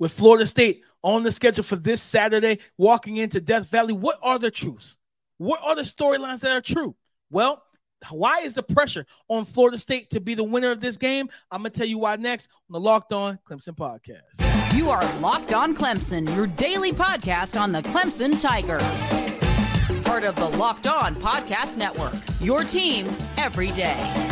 with Florida State on the schedule for this Saturday, walking into Death Valley. What are the truths? What are the storylines that are true? Well, why is the pressure on Florida State to be the winner of this game? I'm going to tell you why next on the Locked On Clemson podcast. You are Locked On Clemson, your daily podcast on the Clemson Tigers. Part of the Locked On Podcast Network, your team every day.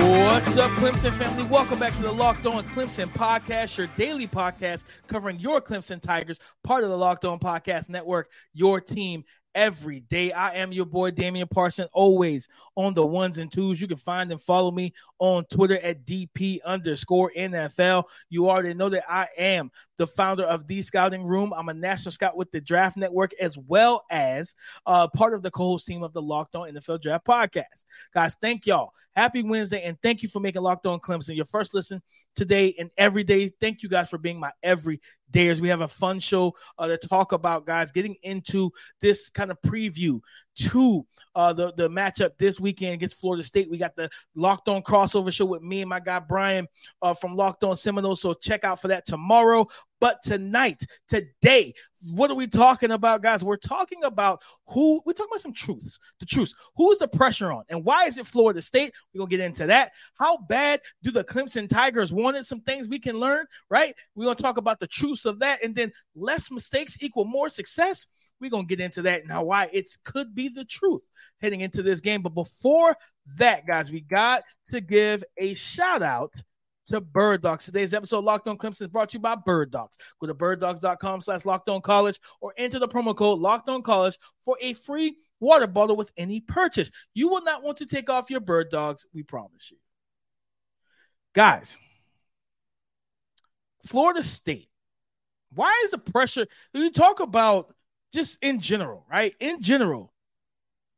What's up, Clemson family? Welcome back to the Locked On Clemson podcast, your daily podcast covering your Clemson Tigers, part of the Locked On Podcast Network, your team every day. I am your boy Damian Parson, always on the ones and twos. You can find and follow me on Twitter at DP underscore NFL. You already know that I am the founder of the Scouting Room. I'm a national scout with the Draft Network, as well as uh, part of the co-host team of the Locked On NFL Draft Podcast. Guys, thank y'all. Happy Wednesday, and thank you for making Locked On Clemson your first listen today and every day. Thank you guys for being my every Dares. We have a fun show uh, to talk about, guys, getting into this kind of preview to uh, the, the matchup this weekend against Florida State. We got the Locked On crossover show with me and my guy Brian uh, from Locked On Seminoles. So check out for that tomorrow. But tonight, today, what are we talking about, guys? We're talking about who we're talking about some truths. The truths. Who is the pressure on? And why is it Florida State? We're gonna get into that. How bad do the Clemson Tigers want it? Some things we can learn, right? We're gonna talk about the truths of that, and then less mistakes equal more success. We're gonna get into that and how why it could be the truth heading into this game. But before that, guys, we got to give a shout out to Bird Dogs. Today's episode Locked On Clemson is brought to you by Bird Dogs. Go to birddogs.com slash locked on college or enter the promo code locked on college for a free water bottle with any purchase. You will not want to take off your bird dogs, we promise you. Guys, Florida State. Why is the pressure? You talk about just in general, right? In general,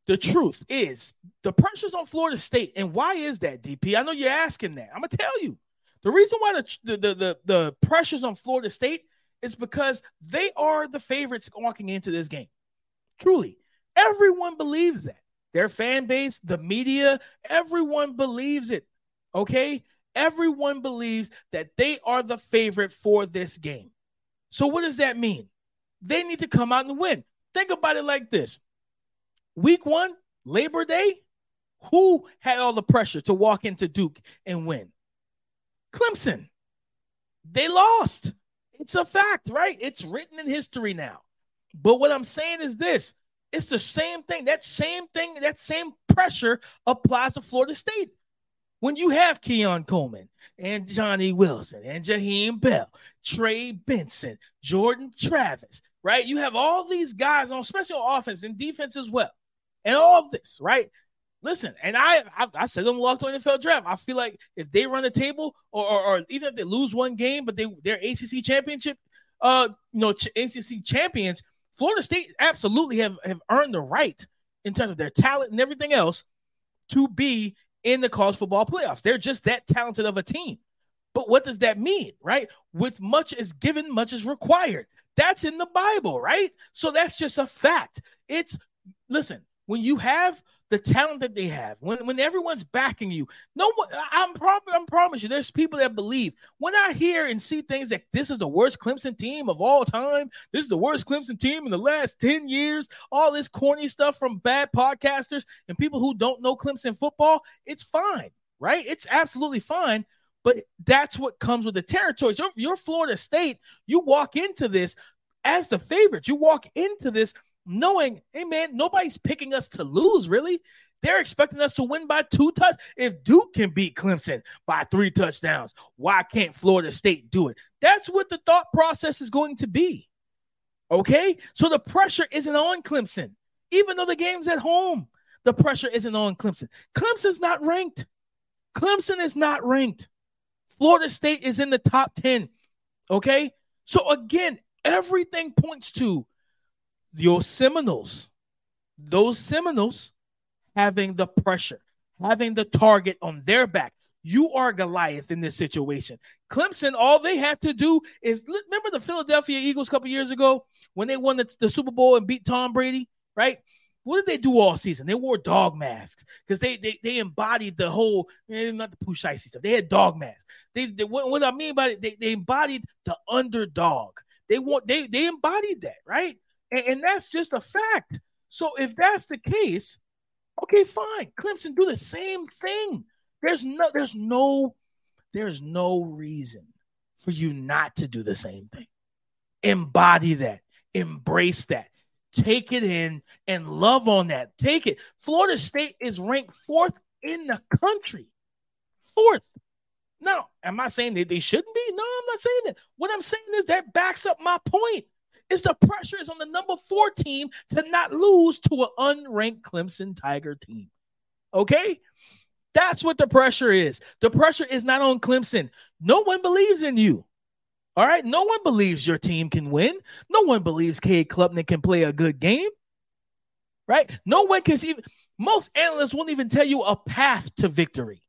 the truth is the pressure's on Florida State. And why is that, DP? I know you're asking that. I'm gonna tell you. The reason why the the the, the, pressure's on Florida State is because they are the favorites walking into this game. Truly. Everyone believes that. Their fan base, the media, everyone believes it. Okay? Everyone believes that they are the favorite for this game. So, what does that mean? They need to come out and win. Think about it like this Week one, Labor Day, who had all the pressure to walk into Duke and win? Clemson. They lost. It's a fact, right? It's written in history now. But what I'm saying is this it's the same thing. That same thing, that same pressure applies to Florida State. When you have Keon Coleman and Johnny Wilson and Jaheim Bell, Trey Benson, Jordan Travis, right? You have all these guys on special offense and defense as well. And all of this, right? Listen, and I I, I said them locked on NFL draft. I feel like if they run the table, or, or, or even if they lose one game, but they they're ACC championship, uh, you know, ch- ACC champions, Florida State absolutely have have earned the right in terms of their talent and everything else to be in the college football playoffs. They're just that talented of a team. But what does that mean, right? With much is given, much is required. That's in the Bible, right? So that's just a fact. It's listen, when you have the talent that they have, when when everyone's backing you, no one. I'm probably I'm promise you, there's people that believe. When I hear and see things that this is the worst Clemson team of all time, this is the worst Clemson team in the last ten years, all this corny stuff from bad podcasters and people who don't know Clemson football, it's fine, right? It's absolutely fine. But that's what comes with the territory. So if you're Florida State, you walk into this as the favorite. You walk into this knowing, hey man, nobody's picking us to lose, really. They're expecting us to win by two touchdowns. If Duke can beat Clemson by three touchdowns, why can't Florida State do it? That's what the thought process is going to be. Okay? So the pressure isn't on Clemson. Even though the game's at home, the pressure isn't on Clemson. Clemson's not ranked. Clemson is not ranked. Florida State is in the top 10. Okay? So again, everything points to your Seminoles, those Seminoles having the pressure, having the target on their back. You are Goliath in this situation. Clemson, all they have to do is remember the Philadelphia Eagles a couple years ago when they won the, the Super Bowl and beat Tom Brady, right? what did they do all season? They wore dog masks because they, they they embodied the whole eh, not the push icy stuff. They had dog masks. They, they what, what, I mean by it, they, they embodied the underdog. They want they they embodied that right, and, and that's just a fact. So if that's the case, okay, fine. Clemson do the same thing. There's no there's no there's no reason for you not to do the same thing. Embody that. Embrace that take it in and love on that. Take it. Florida State is ranked fourth in the country. Fourth. Now, am I saying that they shouldn't be? No, I'm not saying that. What I'm saying is that backs up my point. Is the pressure is on the number four team to not lose to an unranked Clemson Tiger team. Okay? That's what the pressure is. The pressure is not on Clemson. No one believes in you. All right. No one believes your team can win. No one believes Cade Klubnik can play a good game. Right? No one can even, most analysts won't even tell you a path to victory.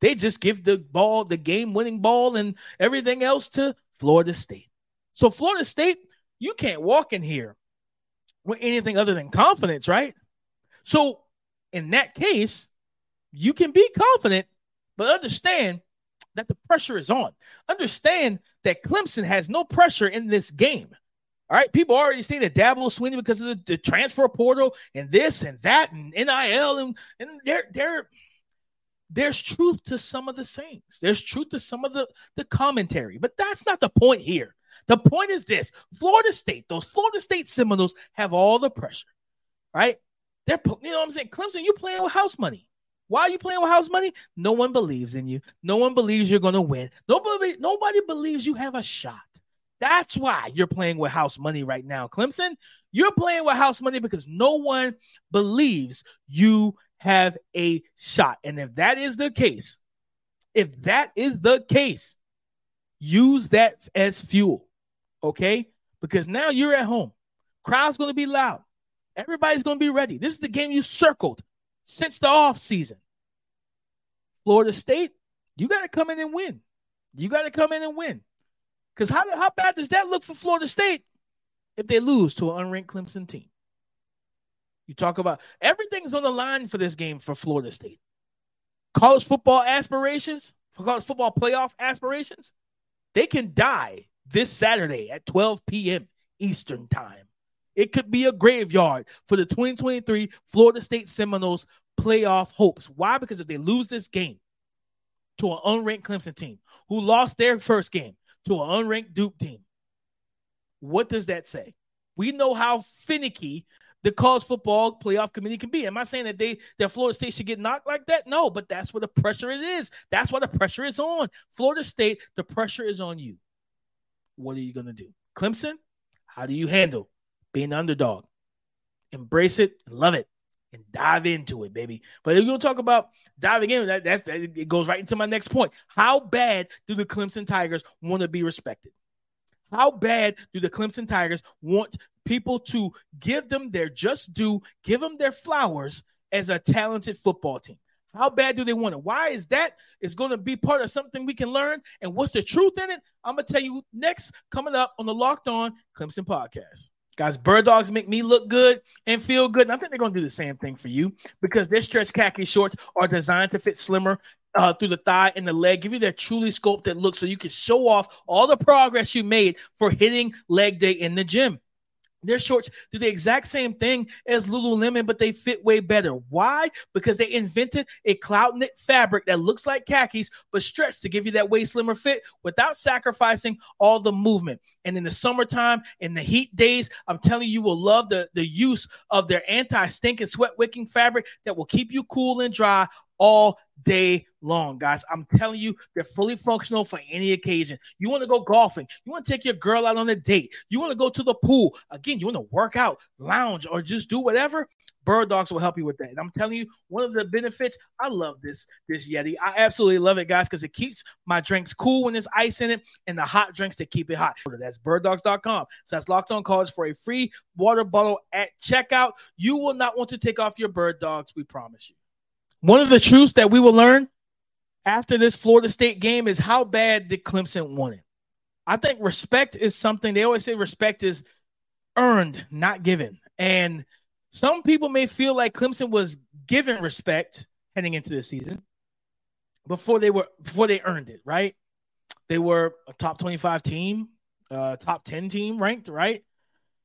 They just give the ball, the game winning ball, and everything else to Florida State. So, Florida State, you can't walk in here with anything other than confidence, right? So, in that case, you can be confident, but understand that the pressure is on. Understand that Clemson has no pressure in this game. All right, people already see that Dabo Swinney because of the, the, transfer portal and this and that and NIL and and there there there's truth to some of the sayings. There's truth to some of the the commentary, but that's not the point here. The point is this: Florida State, those Florida State Seminoles have all the pressure, right? They're you know what I'm saying. Clemson, you playing with house money. Why are you playing with house money? No one believes in you. No one believes you're going to win. Nobody, nobody believes you have a shot. That's why you're playing with house money right now, Clemson. You're playing with house money because no one believes you have a shot. And if that is the case, if that is the case, use that as fuel, okay? Because now you're at home. Crowd's going to be loud. Everybody's going to be ready. This is the game you circled since the off season. Florida State, you got to come in and win. You got to come in and win. Because how, how bad does that look for Florida State if they lose to an unranked Clemson team? You talk about everything's on the line for this game for Florida State. College football aspirations, for college football playoff aspirations, they can die this Saturday at 12 p.m. Eastern Time. It could be a graveyard for the 2023 Florida State Seminoles playoff hopes. Why? Because if they lose this game to an unranked Clemson team who lost their first game to an unranked Duke team, what does that say? We know how finicky the college football playoff committee can be. Am I saying that they that Florida State should get knocked like that? No, but that's where the pressure is. That's why the pressure is on. Florida State, the pressure is on you. What are you gonna do? Clemson, how do you handle being underdog. Embrace it and love it and dive into it, baby. But if you'll talk about diving in, that, that's, that, it goes right into my next point. How bad do the Clemson Tigers want to be respected? How bad do the Clemson Tigers want people to give them their just due, give them their flowers as a talented football team? How bad do they want it? Why is that? It's going to be part of something we can learn. And what's the truth in it? I'm going to tell you next, coming up on the Locked On Clemson podcast. Guys, bird dogs make me look good and feel good. And I think they're going to do the same thing for you because their stretch khaki shorts are designed to fit slimmer uh, through the thigh and the leg, give you that truly sculpted look so you can show off all the progress you made for hitting leg day in the gym. Their shorts do the exact same thing as Lululemon, but they fit way better. Why? Because they invented a cloud knit fabric that looks like khakis, but stretched to give you that way slimmer fit without sacrificing all the movement. And in the summertime, in the heat days, I'm telling you, you will love the, the use of their anti stink and sweat wicking fabric that will keep you cool and dry all day long, guys. I'm telling you, they're fully functional for any occasion. You want to go golfing, you want to take your girl out on a date, you want to go to the pool. Again, you want to work out, lounge, or just do whatever. Bird Dogs will help you with that. And I'm telling you, one of the benefits, I love this this Yeti. I absolutely love it, guys, because it keeps my drinks cool when there's ice in it, and the hot drinks to keep it hot. That's birddogs.com. So that's locked on cards for a free water bottle at checkout. You will not want to take off your bird dogs, we promise you. One of the truths that we will learn after this Florida State game is how bad did Clemson want it. I think respect is something they always say respect is earned, not given. And Some people may feel like Clemson was given respect heading into the season before they were before they earned it, right? They were a top 25 team, uh, top 10 team ranked, right?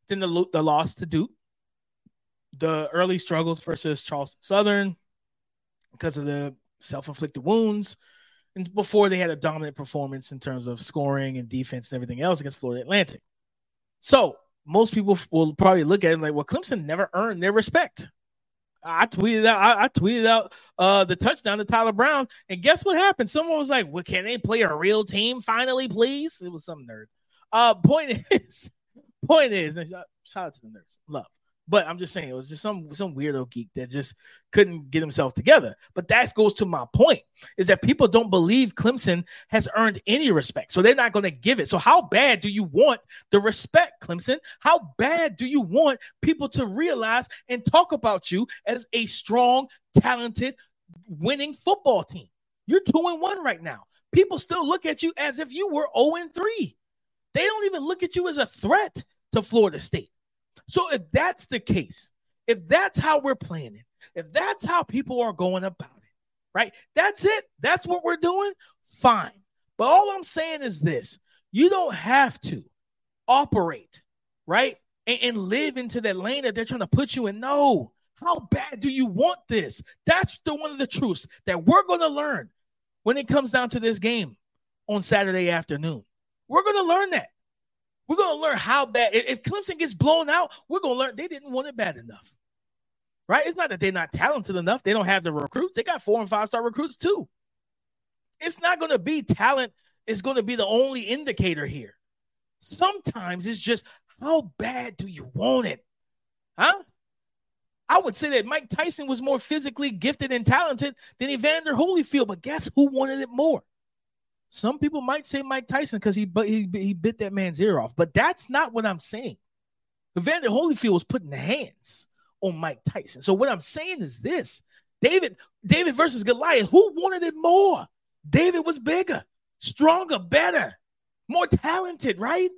Then the the loss to Duke, the early struggles versus Charleston Southern because of the self-inflicted wounds, and before they had a dominant performance in terms of scoring and defense and everything else against Florida Atlantic. So most people will probably look at it like, well, Clemson never earned their respect. I tweeted out, I, I, tweeted out uh, the touchdown to Tyler Brown, and guess what happened? Someone was like, "Well, can they play a real team finally, please?" It was some nerd. Uh, point is, point is, shout out to the nerds, love. But I'm just saying it was just some some weirdo geek that just couldn't get himself together. But that goes to my point is that people don't believe Clemson has earned any respect. So they're not going to give it. So how bad do you want the respect, Clemson? How bad do you want people to realize and talk about you as a strong, talented, winning football team? You're 2 and 1 right now. People still look at you as if you were 0 and 3. They don't even look at you as a threat to Florida State. So if that's the case, if that's how we're playing it, if that's how people are going about it, right? That's it. That's what we're doing. Fine. But all I'm saying is this you don't have to operate, right? And, and live into that lane that they're trying to put you in. No. How bad do you want this? That's the one of the truths that we're going to learn when it comes down to this game on Saturday afternoon. We're going to learn that. We're going to learn how bad. If Clemson gets blown out, we're going to learn they didn't want it bad enough. Right? It's not that they're not talented enough. They don't have the recruits. They got four and five star recruits too. It's not going to be talent is going to be the only indicator here. Sometimes it's just how bad do you want it? Huh? I would say that Mike Tyson was more physically gifted and talented than Evander Holyfield, but guess who wanted it more? Some people might say Mike Tyson because he, but he he bit that man's ear off, but that's not what I'm saying. Evander Holyfield was putting the hands on Mike Tyson. So what I'm saying is this: David, David versus Goliath. Who wanted it more? David was bigger, stronger, better, more talented, right?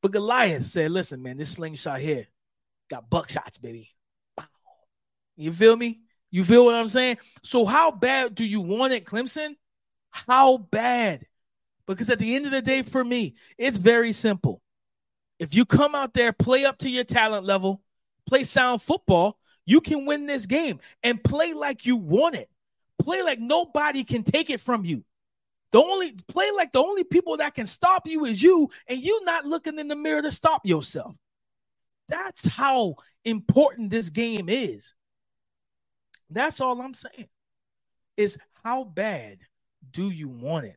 But Goliath said, "Listen, man, this slingshot here got buckshots, baby. You feel me? You feel what I'm saying? So how bad do you want it, Clemson? How bad? Because at the end of the day, for me, it's very simple. If you come out there, play up to your talent level, play sound football, you can win this game and play like you want it. Play like nobody can take it from you. The only play like the only people that can stop you is you, and you not looking in the mirror to stop yourself. That's how important this game is. That's all I'm saying. Is how bad do you want it?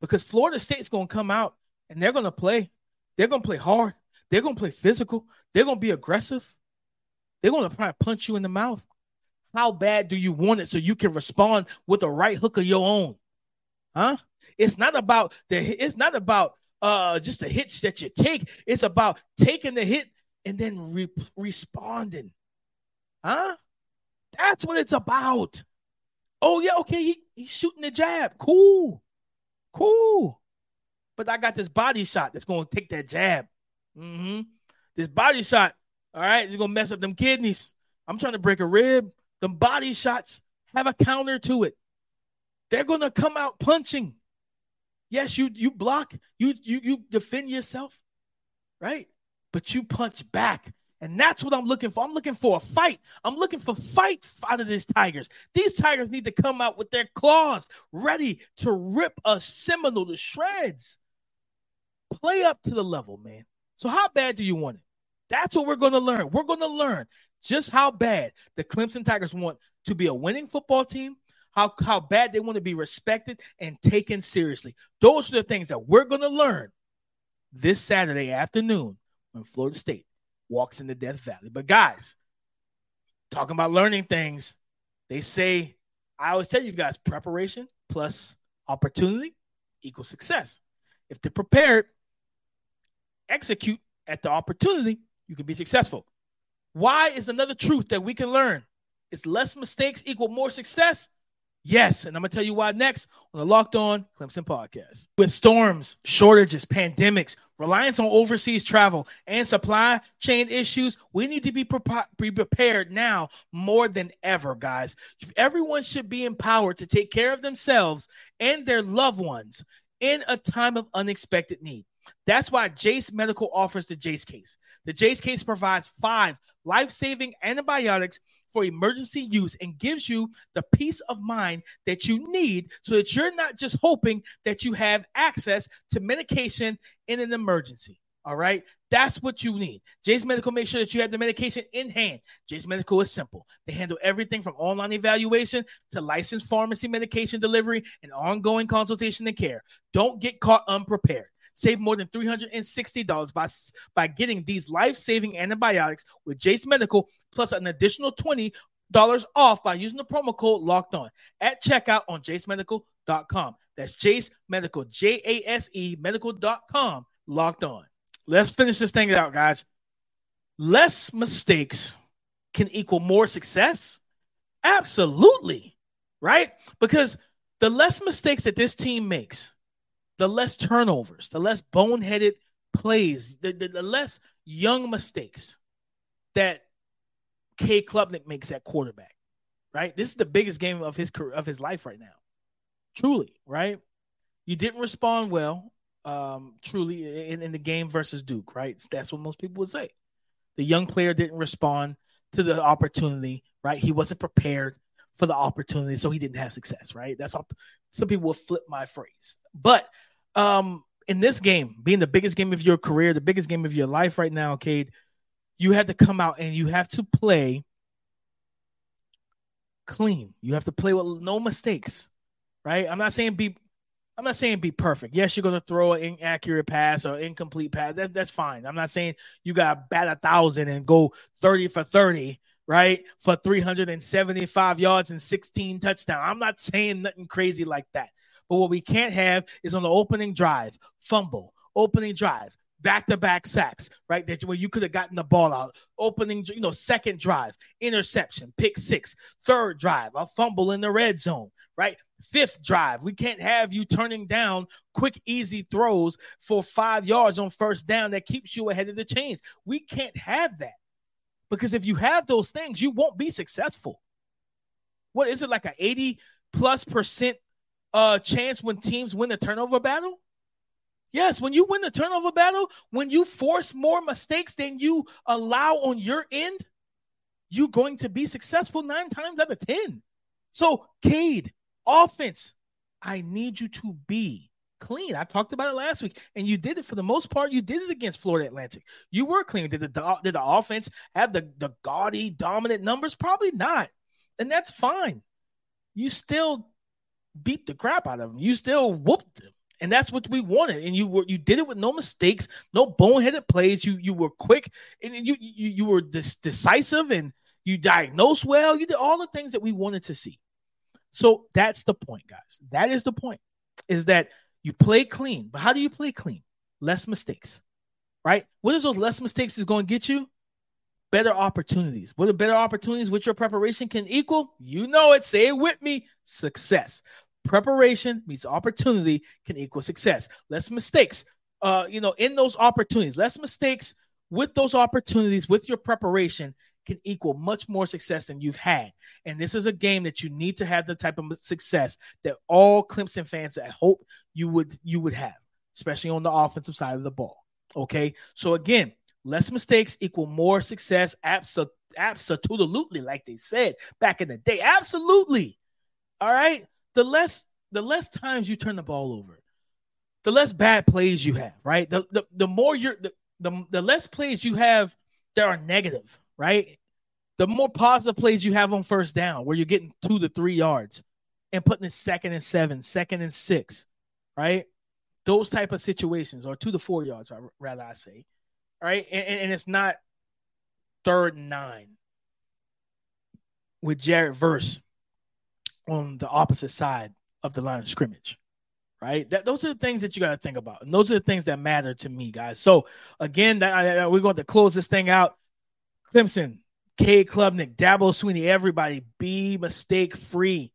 Because Florida State's going to come out and they're going to play. They're going to play hard. They're going to play physical. They're going to be aggressive. They're going to try to punch you in the mouth. How bad do you want it so you can respond with a right hook of your own? Huh? It's not about the it's not about uh just the hits that you take. It's about taking the hit and then re- responding. Huh? That's what it's about. Oh yeah, okay, he, he's shooting the jab. Cool, cool. But I got this body shot that's going to take that jab. Mm-hmm. This body shot, all right, you're gonna mess up them kidneys. I'm trying to break a rib. The body shots have a counter to it. They're gonna come out punching. Yes, you you block, you you you defend yourself, right? But you punch back. And that's what I'm looking for. I'm looking for a fight. I'm looking for fight out of these Tigers. These Tigers need to come out with their claws ready to rip a Seminole to shreds. Play up to the level, man. So how bad do you want it? That's what we're going to learn. We're going to learn just how bad the Clemson Tigers want to be a winning football team, how, how bad they want to be respected and taken seriously. Those are the things that we're going to learn this Saturday afternoon when Florida State walks into Death Valley. But guys, talking about learning things, they say, I always tell you guys, preparation plus opportunity equals success. If they're prepared, execute at the opportunity, you can be successful. Why is another truth that we can learn? Is less mistakes equal more success? Yes, and I'm gonna tell you why next on the Locked On Clemson podcast. With storms, shortages, pandemics, reliance on overseas travel, and supply chain issues, we need to be, pre- be prepared now more than ever, guys. Everyone should be empowered to take care of themselves and their loved ones in a time of unexpected need. That's why Jase Medical offers the Jase case. The Jase case provides five life saving antibiotics for emergency use and gives you the peace of mind that you need so that you're not just hoping that you have access to medication in an emergency. All right. That's what you need. Jase Medical makes sure that you have the medication in hand. Jase Medical is simple. They handle everything from online evaluation to licensed pharmacy medication delivery and ongoing consultation and care. Don't get caught unprepared. Save more than $360 by, by getting these life saving antibiotics with Jase Medical, plus an additional $20 off by using the promo code locked on at checkout on jasemedical.com. That's Jase Medical, J A S E medical.com, locked on. Let's finish this thing out, guys. Less mistakes can equal more success. Absolutely. Right? Because the less mistakes that this team makes, the less turnovers, the less boneheaded plays, the, the, the less young mistakes that Cade Klubnik makes at quarterback. Right? This is the biggest game of his career, of his life right now. Truly, right? You didn't respond well, um, truly in, in the game versus Duke, right? That's what most people would say. The young player didn't respond to the opportunity, right? He wasn't prepared for the opportunity, so he didn't have success, right? That's all. Some people will flip my phrase, but um, in this game, being the biggest game of your career, the biggest game of your life right now, Cade, you have to come out and you have to play clean. You have to play with no mistakes, right? I'm not saying be. I'm not saying be perfect. Yes, you're going to throw an inaccurate pass or incomplete pass. That, that's fine. I'm not saying you got to bat a thousand and go 30 for 30 right? For 375 yards and 16 touchdowns. I'm not saying nothing crazy like that. But what we can't have is on the opening drive, fumble, opening drive, back to back sacks, right? That where you could have gotten the ball out. Opening, you know, second drive, interception, pick six, third drive, a fumble in the red zone, right? Fifth drive, we can't have you turning down quick, easy throws for five yards on first down that keeps you ahead of the chains. We can't have that. Because if you have those things, you won't be successful. What is it like an 80 plus percent uh chance when teams win the turnover battle? Yes, when you win the turnover battle, when you force more mistakes than you allow on your end, you're going to be successful nine times out of 10. So, Cade, offense, I need you to be clean. I talked about it last week, and you did it for the most part. You did it against Florida Atlantic. You were clean. Did the did the offense have the the gaudy dominant numbers? Probably not, and that's fine. You still beat the crap out of them. You still whooped them. And that's what we wanted. And you were you did it with no mistakes, no boneheaded plays. You you were quick and you you, you were dis- decisive and you diagnosed well. You did all the things that we wanted to see. So that's the point, guys. That is the point. Is that you play clean. But how do you play clean? Less mistakes, right? What is those less mistakes is going to get you? Better opportunities. What are better opportunities with your preparation can equal? You know it. Say it with me. Success. Preparation meets opportunity can equal success. Less mistakes. Uh, you know, in those opportunities, less mistakes with those opportunities, with your preparation can equal much more success than you've had. And this is a game that you need to have the type of success that all Clemson fans I hope you would you would have, especially on the offensive side of the ball. Okay. So again, less mistakes equal more success. Absolutely, absolutely, like they said back in the day. Absolutely. All right. The less the less times you turn the ball over, the less bad plays you have, right? The the, the more you're the, the, the less plays you have that are negative right? The more positive plays you have on first down, where you're getting two to three yards and putting it second and seven, second and six, right? Those type of situations, or two to four yards, rather I say, right? And, and, it's not third and nine with Jared Verse on the opposite side of the line of scrimmage right? That those are the things that you got to think about, and those are the things that matter to me, guys. So again, that, we're going to close this thing out. Clemson, Cade Klubnik, Dabo Swinney, everybody be mistake free.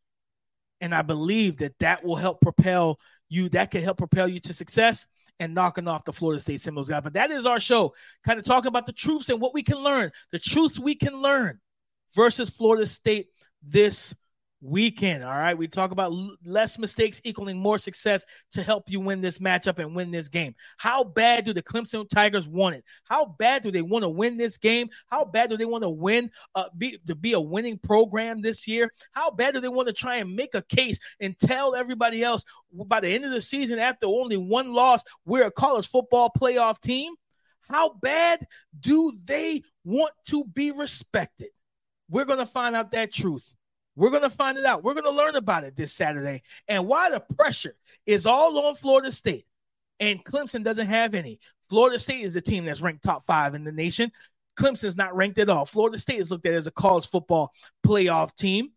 And I believe that that will help propel you, that can help propel you to success and knocking off the Florida State Seminoles guy. But that is our show, kind of talking about the truths and what we can learn, the truths we can learn versus Florida State this weekend. All right. We talk about less mistakes equaling more success to help you win this matchup and win this game. How bad do the Clemson Tigers want it? How bad do they want to win this game? How bad do they want to win, uh, be, to be a winning program this year? How bad do they want to try and make a case and tell everybody else by the end of the season, after only one loss, we're a college football playoff team? How bad do they want to be respected? We're going to find out that truth we're going to find it out. We're going to learn about it this Saturday and why the pressure is all on Florida State and Clemson doesn't have any. Florida State is a team that's ranked top five in the nation. Clemson's not ranked at all. Florida State is looked at as a college football playoff team.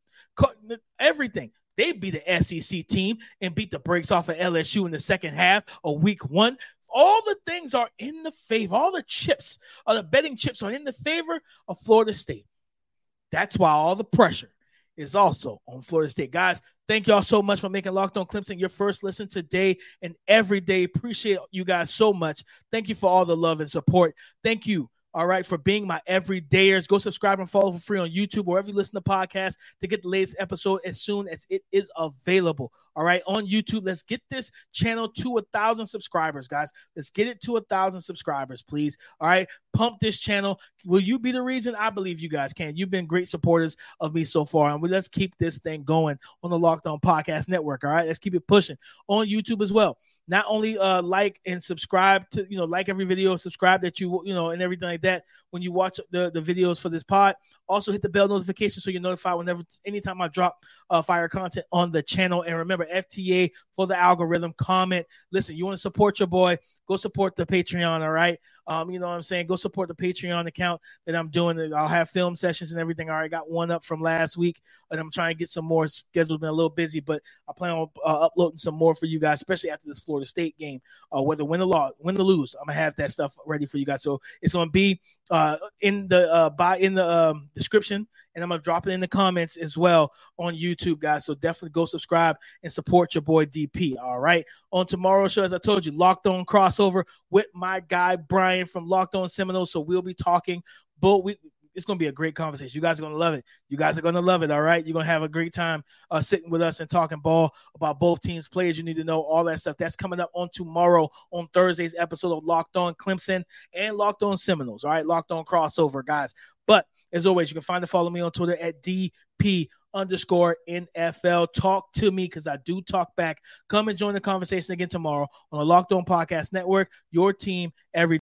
Everything. They beat the SEC team and beat the brakes off of LSU in the second half of week one. All the things are in the favor. All the chips, or the betting chips are in the favor of Florida State. That's why all the pressure is also on Florida State. Guys, thank y'all so much for making Locked On Clemson your first listen today and every day. Appreciate you guys so much. Thank you for all the love and support. Thank you all right, for being my everydayers. Go subscribe and follow for free on YouTube, wherever you listen to podcasts, to get the latest episode as soon as it is available. All right, on YouTube, let's get this channel to a thousand subscribers, guys. Let's get it to a thousand subscribers, please. All right, pump this channel. Will you be the reason? I believe you guys can. You've been great supporters of me so far, and let's keep this thing going on the Locked On Podcast Network. All right, let's keep it pushing on YouTube as well not only uh, like and subscribe to you know like every video subscribe that you you know and everything like that when you watch the the videos for this pod. Also hit the bell notification so you're notified whenever anytime i drop uh, fire content on the channel. And remember fta for the algorithm comment. Listen you want to support your boy go support the Patreon. All right. Um, you know what I'm saying? Go support the Patreon account that I'm doing. I'll have film sessions and everything. All right. Got one up from last week, and I'm trying to get some more scheduled. Been a little busy, but I plan on uh, uploading some more for you guys, especially after this Florida State game. Uh, whether win or lose, win or lose, I'm gonna have that stuff ready for you guys. So it's gonna be uh in the uh by in the um, description and I'm gonna drop it in the comments as well on YouTube, guys. So definitely go subscribe and support your boy DP. All right. On tomorrow's show, as I told you, locked on crossover with my guy Brian from Locked On Seminoles. So we'll be talking, but we it's gonna be a great conversation. You guys are gonna love it. You guys are gonna love it. All right, you're gonna have a great time uh, sitting with us and talking ball about both teams, players you need to know, all that stuff. That's coming up on tomorrow on Thursday's episode of Locked On Clemson and Locked On Seminoles. All right, Locked On crossover, guys. But as always, you can find and follow me on Twitter at DP underscore NFL. Talk to me because I do talk back. Come and join the conversation again tomorrow on the Locked On Podcast Network. Your team every